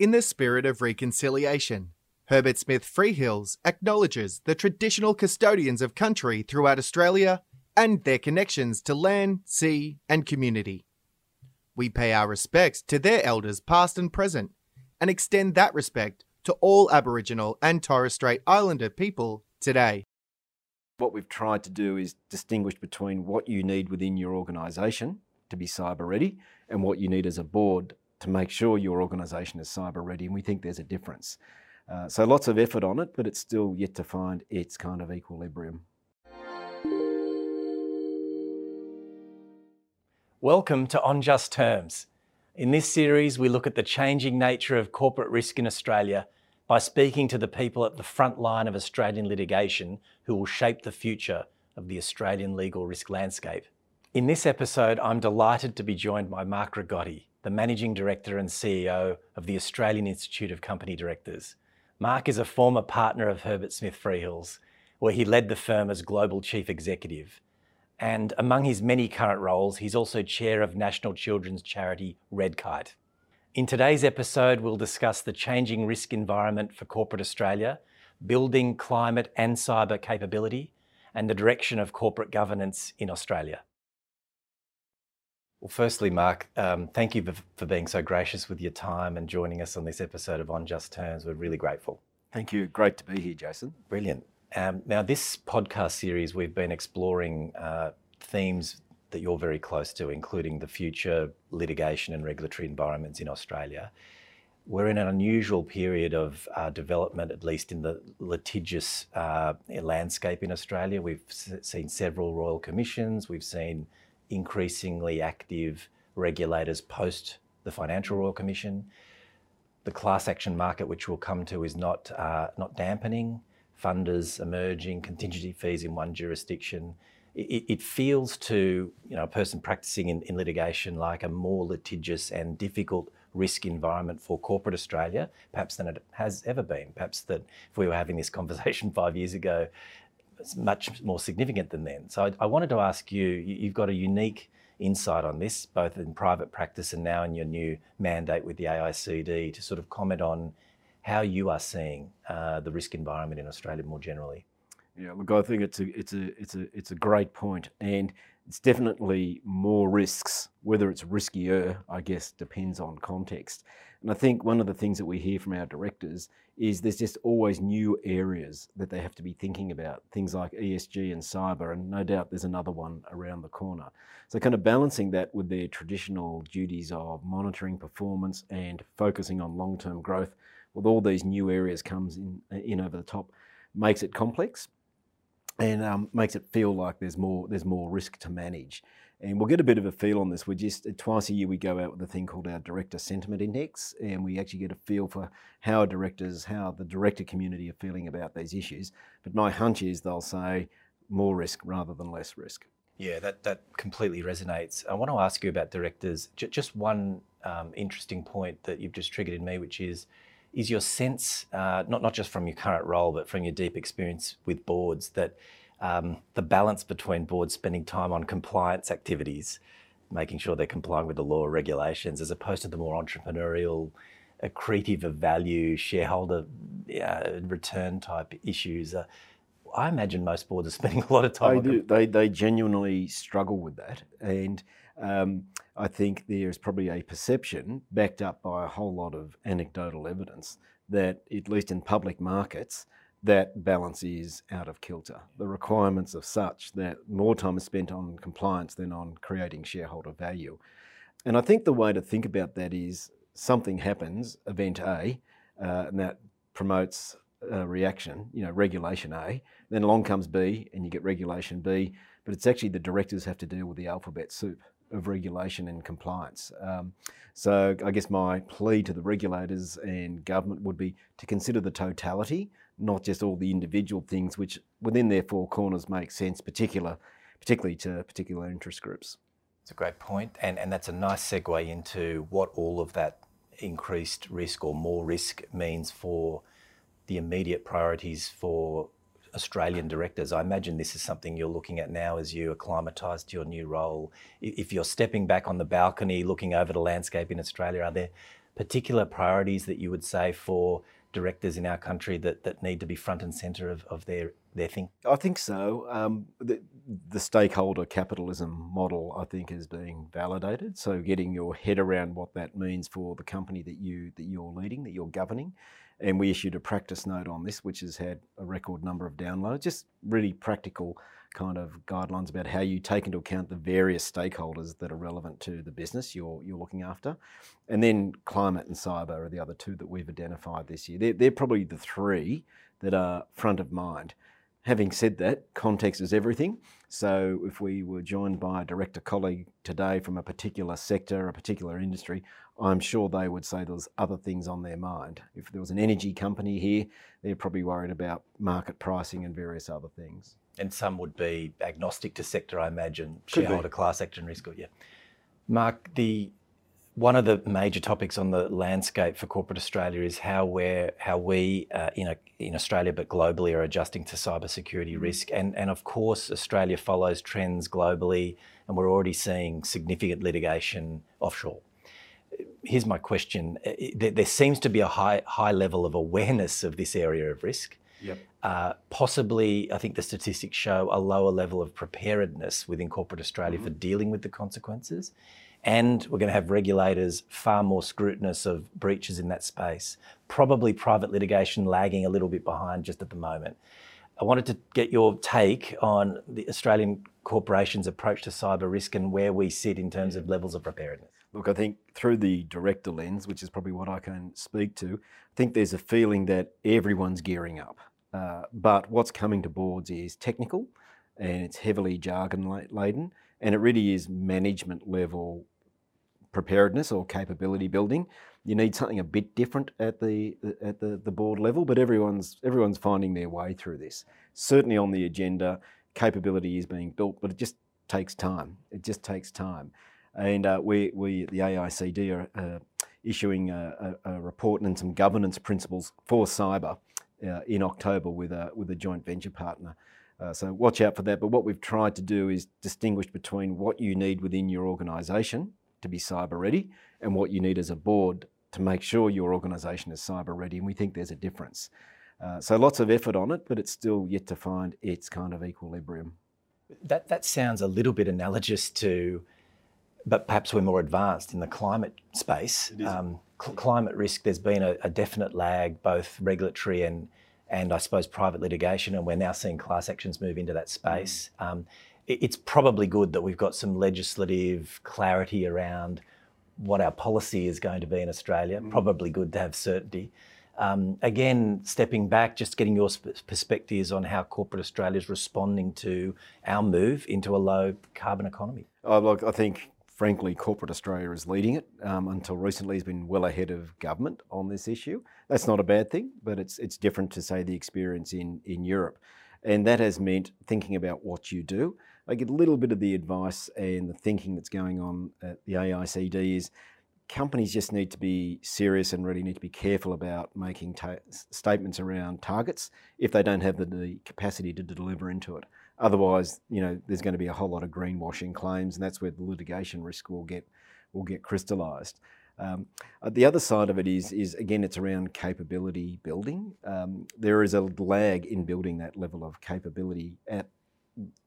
in the spirit of reconciliation. Herbert Smith Freehills acknowledges the traditional custodians of country throughout Australia and their connections to land, sea, and community. We pay our respects to their elders, past and present, and extend that respect to all Aboriginal and Torres Strait Islander people today. What we've tried to do is distinguish between what you need within your organisation to be cyber ready and what you need as a board to make sure your organisation is cyber ready. And we think there's a difference. Uh, so lots of effort on it, but it's still yet to find its kind of equilibrium. Welcome to On Just Terms. In this series, we look at the changing nature of corporate risk in Australia by speaking to the people at the front line of Australian litigation who will shape the future of the Australian legal risk landscape. In this episode, I'm delighted to be joined by Mark Rigotti, the Managing Director and CEO of the Australian Institute of Company Directors. Mark is a former partner of Herbert Smith Freehills, where he led the firm as Global Chief Executive and among his many current roles, he's also chair of national children's charity Red Kite. In today's episode, we'll discuss the changing risk environment for corporate Australia, building climate and cyber capability, and the direction of corporate governance in Australia. Well, firstly, Mark, um, thank you for being so gracious with your time and joining us on this episode of On Just Terms. We're really grateful. Thank you. Great to be here, Jason. Brilliant. Um, now, this podcast series, we've been exploring uh, themes that you're very close to, including the future litigation and regulatory environments in Australia. We're in an unusual period of uh, development, at least in the litigious uh, landscape in Australia. We've s- seen several royal commissions, we've seen increasingly active regulators post the Financial Royal Commission. The class action market, which we'll come to, is not, uh, not dampening funders emerging, contingency fees in one jurisdiction. It, it, feels to you know a person practicing in, in litigation like a more litigious and difficult risk environment for corporate Australia, perhaps than it has ever been. Perhaps that if we were having this conversation five years ago, much more significant than then. So I, I wanted to ask you, you've got a unique insight on this, both in private practice and now in your new mandate with the AICD, to sort of comment on how you are seeing uh, the risk environment in Australia more generally. Yeah, look, I think it's a it's a it's a it's a great point, and it's definitely more risks. Whether it's riskier, I guess, depends on context. And I think one of the things that we hear from our directors is there's just always new areas that they have to be thinking about, things like ESG and cyber, and no doubt there's another one around the corner. So, kind of balancing that with their traditional duties of monitoring performance and focusing on long term growth with all these new areas comes in, in over the top, makes it complex and um, makes it feel like there's more there's more risk to manage. And we'll get a bit of a feel on this. We just twice a year we go out with a thing called our Director Sentiment Index, and we actually get a feel for how directors, how the director community are feeling about these issues. But my hunch is they'll say more risk rather than less risk. Yeah, that, that completely resonates. I want to ask you about directors. J- just one um, interesting point that you've just triggered in me, which is is your sense, uh, not, not just from your current role, but from your deep experience with boards, that um, the balance between boards spending time on compliance activities, making sure they're complying with the law or regulations, as opposed to the more entrepreneurial, accretive of value, shareholder uh, return type issues. Uh, I imagine most boards are spending a lot of time. They do. They, they genuinely struggle with that, and um, I think there's probably a perception, backed up by a whole lot of anecdotal evidence, that at least in public markets, that balance is out of kilter. The requirements are such that more time is spent on compliance than on creating shareholder value. And I think the way to think about that is something happens, event A, uh, and that promotes a reaction, you know, regulation A. Then along comes B, and you get regulation B. But it's actually the directors have to deal with the alphabet soup of regulation and compliance. Um, so I guess my plea to the regulators and government would be to consider the totality, not just all the individual things which within their four corners make sense, particular, particularly to particular interest groups. It's a great point, and, and that's a nice segue into what all of that increased risk or more risk means for the immediate priorities for Australian directors. I imagine this is something you're looking at now as you acclimatise to your new role. If you're stepping back on the balcony looking over the landscape in Australia, are there particular priorities that you would say for directors in our country that, that need to be front and centre of, of their, their thinking? I think so. Um, the, the, stakeholder capitalism model, I think, is being validated. So getting your head around what that means for the company that you that you're leading, that you're governing. And we issued a practice note on this, which has had a record number of downloads. Just really practical kind of guidelines about how you take into account the various stakeholders that are relevant to the business you're, you're looking after. And then climate and cyber are the other two that we've identified this year. They're, they're probably the three that are front of mind. Having said that, context is everything. So if we were joined by a director colleague today from a particular sector, a particular industry, I'm sure they would say there's other things on their mind. If there was an energy company here, they're probably worried about market pricing and various other things. And some would be agnostic to sector, I imagine, Could shareholder be. class action risk. Or, yeah. Mark, the one of the major topics on the landscape for corporate Australia is how we how we uh, in a, in Australia but globally are adjusting to cybersecurity mm. risk, and and of course Australia follows trends globally, and we're already seeing significant litigation offshore. Here's my question: there, there seems to be a high high level of awareness of this area of risk. Yep. Uh, possibly, I think the statistics show a lower level of preparedness within corporate Australia mm-hmm. for dealing with the consequences. And we're going to have regulators far more scrutinous of breaches in that space. Probably private litigation lagging a little bit behind just at the moment. I wanted to get your take on the Australian corporations' approach to cyber risk and where we sit in terms of levels of preparedness. Look, I think through the director lens, which is probably what I can speak to, I think there's a feeling that everyone's gearing up. Uh, but what's coming to boards is technical and it's heavily jargon laden and it really is management level preparedness or capability building. You need something a bit different at the at the, the board level, but everyone's everyone's finding their way through this. Certainly on the agenda, capability is being built, but it just takes time. It just takes time, and uh, we we the AICD are uh, issuing a, a, a, report and some governance principles for cyber uh, in October with a with a joint venture partner. Uh, so watch out for that. But what we've tried to do is distinguish between what you need within your organisation to be cyber ready and what you need as a board to make sure your organisation is cyber ready. And we think there's a difference. Uh, so lots of effort on it, but it's still yet to find its kind of equilibrium. That, that sounds a little bit analogous to, but perhaps we're more advanced in the climate space. Um, cl- climate risk, there's been a, a definite lag, both regulatory and and I suppose private litigation, and we're now seeing class actions move into that space. Mm. Um, it's probably good that we've got some legislative clarity around what our policy is going to be in Australia. Mm. Probably good to have certainty. Um, again, stepping back, just getting your perspectives on how corporate Australia is responding to our move into a low carbon economy. Oh, look, I think, frankly, corporate Australia is leading it. Um, until recently, has been well ahead of government on this issue. That's not a bad thing, but it's it's different to say the experience in in Europe, and that has meant thinking about what you do. I get a little bit of the advice and the thinking that's going on at the AICD is companies just need to be serious and really need to be careful about making ta- statements around targets if they don't have the, the, capacity to deliver into it. Otherwise, you know, there's going to be a whole lot of greenwashing claims, and that's where the litigation risk will get will get crystallised. Um, uh, the other side of it is, is again, it's around capability building. Um, there is a lag in building that level of capability at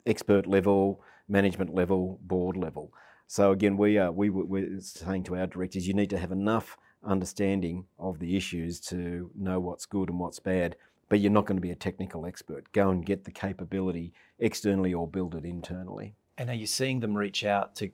expert level, management level, board level. So again, we are we we're saying to our directors, you need to have enough understanding of the issues to know what's good and what's bad. But you're not going to be a technical expert. Go and get the capability externally or build it internally. And are you seeing them reach out to?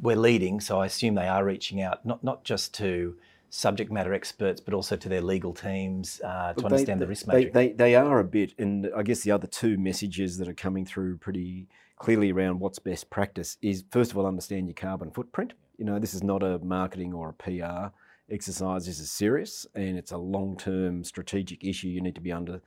We're leading, so I assume they are reaching out not not just to subject matter experts, but also to their legal teams uh, to understand the risk matrix? They, they, they, are a bit, and I guess the other two messages that are coming through pretty clearly around what's best practice is first of all, understand your carbon footprint. You know, this is not a marketing or a PR exercise. This is serious, and it's a long-term strategic issue. You need to be under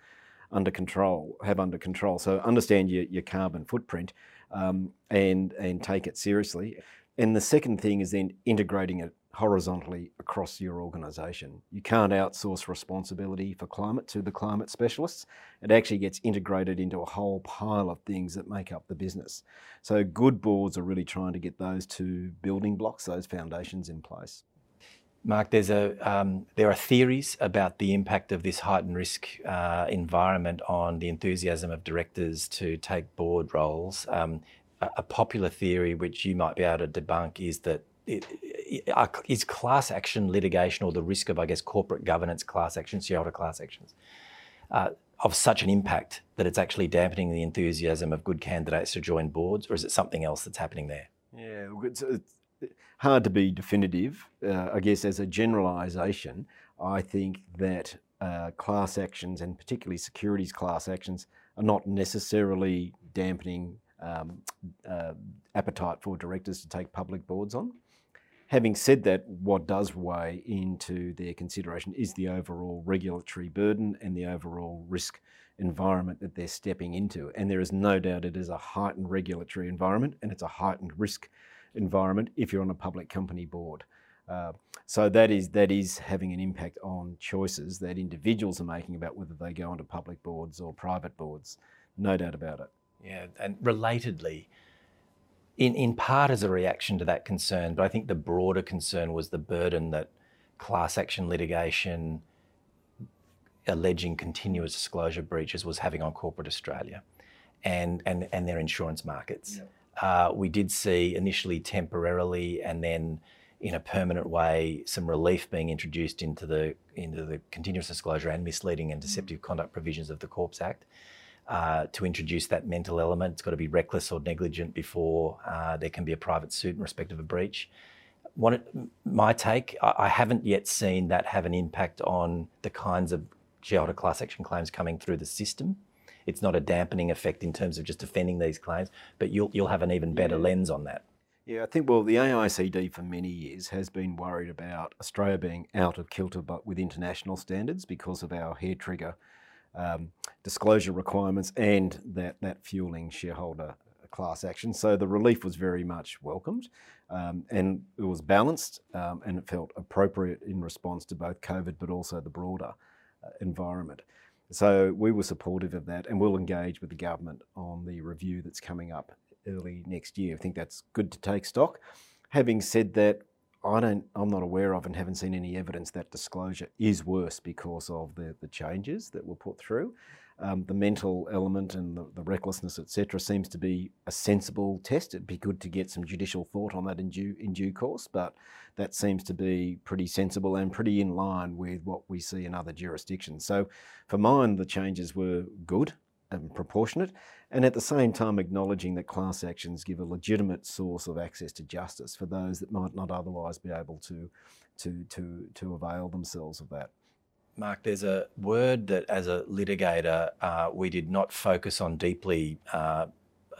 under control, have under control. So understand your, your carbon footprint um, and and take it seriously. And the second thing is then integrating it horizontally across your organisation. You can't outsource responsibility for climate to the climate specialists. It actually gets integrated into a whole pile of things that make up the business. So good boards are really trying to get those two building blocks, those foundations in place. Mark, there's a, um, there are theories about the impact of this heightened risk uh, environment on the enthusiasm of directors to take board roles. Um, a, popular theory, which you might be able to debunk, is that it, is class action litigation or the risk of, I guess, corporate governance class actions, shareholder class actions, uh, of such an impact that it's actually dampening the enthusiasm of good candidates to join boards, or is it something else that's happening there? Yeah, it's, it's hard to be definitive. Uh, I guess as a generalisation, I think that uh, class actions and particularly securities class actions are not necessarily dampening um, uh, appetite for directors to take public boards on. Having said that, what does weigh into their consideration is the overall regulatory burden and the overall risk environment that they're stepping into. And there is no doubt it is a heightened regulatory environment and it's a heightened risk environment if you're on a public company board. Uh, so that is that is having an impact on choices that individuals are making about whether they go onto public boards or private boards. No doubt about it. Yeah, and relatedly, in, in part as a reaction to that concern, but I think the broader concern was the burden that class action litigation alleging continuous disclosure breaches was having on corporate Australia and, and, and their insurance markets. Yep. Uh, we did see initially temporarily and then in a permanent way some relief being introduced into the into the continuous disclosure and misleading and deceptive conduct provisions of the Corps Act. Uh, to introduce that mental element, it's got to be reckless or negligent before uh, there can be a private suit in respect of a breach. My take, I, I haven't yet seen that have an impact on the kinds of shareholder class action claims coming through the system it's not a dampening effect in terms of just defending these claims, but you'll, you'll have an even better yeah. lens on that. Yeah, I think, well, the AICD for many years has been worried about Australia being out of kilter but with international standards because of our hair trigger um, disclosure requirements and that, that fueling shareholder class action. So the relief was very much welcomed um, and it was balanced um, and it felt appropriate in response to both COVID but also the broader uh, environment. So we were supportive of that and we'll engage with the government on the review that's coming up early next year. I think that's good to take stock. Having said that, I don't, I'm not aware of and haven't seen any evidence that disclosure is worse because of the, the changes that were put through. Um, the mental element and the, the recklessness, etc., seems to be a sensible test. It'd be good to get some judicial thought on that in due, in due course, but that seems to be pretty sensible and pretty in line with what we see in other jurisdictions. So, for mine, the changes were good and proportionate, and at the same time acknowledging that class actions give a legitimate source of access to justice for those that might not otherwise be able to, to, to, to avail themselves of that. Mark, there's a word that as a litigator uh, we did not focus on deeply uh,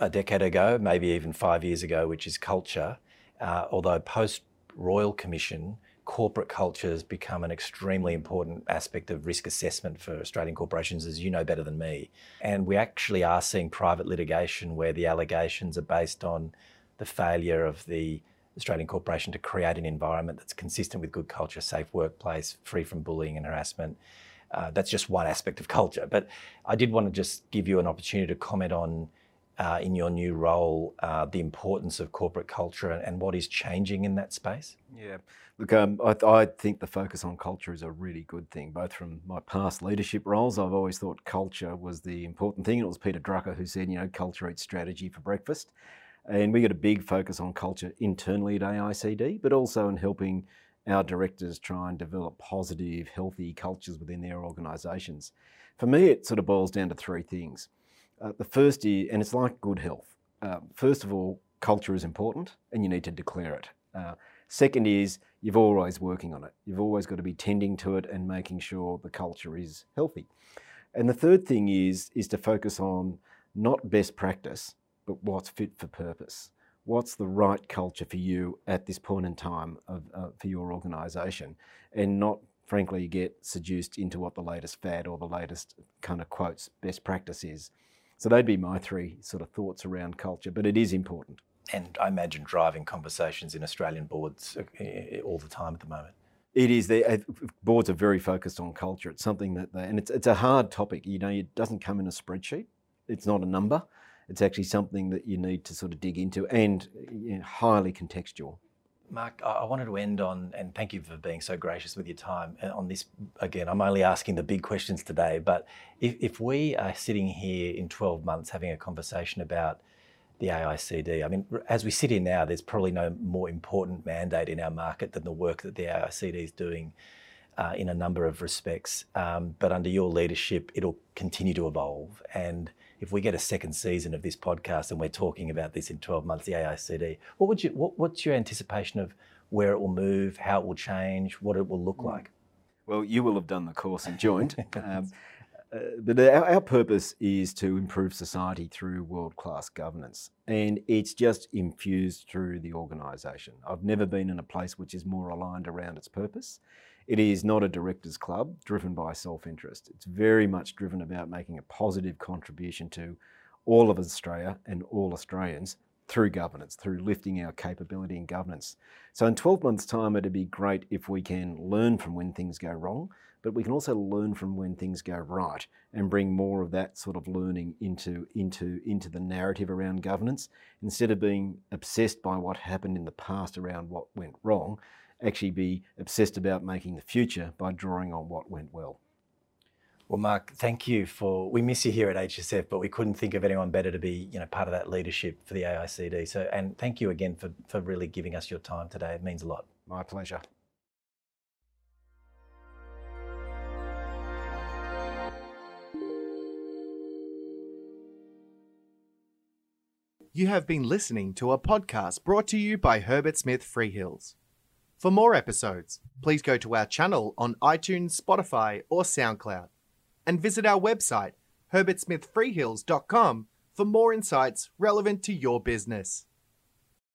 a decade ago, maybe even five years ago, which is culture. Uh, although post Royal Commission, corporate culture has become an extremely important aspect of risk assessment for Australian corporations, as you know better than me. And we actually are seeing private litigation where the allegations are based on the failure of the Australian corporation to create an environment that's consistent with good culture, safe workplace, free from bullying and harassment. Uh, that's just one aspect of culture. But I did want to just give you an opportunity to comment on, uh, in your new role, uh, the importance of corporate culture and, and, what is changing in that space. Yeah, look, um, I, I, think the focus on culture is a really good thing. Both from my past leadership roles, I've always thought culture was the important thing. It was Peter Drucker who said, you know, culture eats strategy for breakfast. And we got a big focus on culture internally at AICD, but also in helping our directors try and develop positive, healthy cultures within their organisations. For me, it sort of boils down to three things. Uh, the first is, and it's like good health. Uh, first of all, culture is important and you need to declare it. Uh, second is, you're always working on it. You've always got to be tending to it and making sure the culture is healthy. And the third thing is, is to focus on not best practice, but what's fit for purpose. What's the right culture for you at this point in time of, uh, for your organisation, and not frankly get seduced into what the latest fad or the latest kind of quotes best practice is. So they'd be my three sort of thoughts around culture, but it is important. And I imagine driving conversations in Australian boards uh, all the time at the moment. It is. The uh, boards are very focused on culture. It's something that, they, and it's it's a hard topic. You know, it doesn't come in a spreadsheet. It's not a number it's actually something that you need to sort of dig into and you know, highly contextual. Mark, I wanted to end on, and thank you for being so gracious with your time uh, on this. Again, I'm only asking the big questions today, but if, if we are sitting here in 12 months having a conversation about the AICD, I mean, as we sit here now, there's probably no more important mandate in our market than the work that the AICD is doing uh, in a number of respects. Um, but under your leadership, it'll continue to evolve. And if we get a second season of this podcast and we're talking about this in 12 months, the AICD, what would you, what, what's your anticipation of where it will move, how it will change, what it will look mm. like? Well, you will have done the course and joined. um, uh, but our, our, purpose is to improve society through world class governance, and it's just infused through the organisation. I've never been in a place which is more aligned around its purpose. It is not a directors club driven by self-interest. It's very much driven about making a positive contribution to all of Australia and all Australians through governance, through lifting our capability in governance. So in 12 months' time, it'd be great if we can learn from when things go wrong, but we can also learn from when things go right and bring more of that sort of learning into, into, into the narrative around governance instead of being obsessed by what happened in the past around what went wrong actually be obsessed about making the future by drawing on what went well. Well, Mark, thank you for. We miss you here at HSF, but we couldn't think of anyone better to be, you know, part of that leadership for the AICD. So, and thank you again for for really giving us your time today. It means a lot. My pleasure. You have been listening to a podcast brought to you by Herbert Smith Freehills. For more episodes, please go to our channel on iTunes, Spotify, or SoundCloud, and visit our website, herbertsmithfreehills.com, for more insights relevant to your business.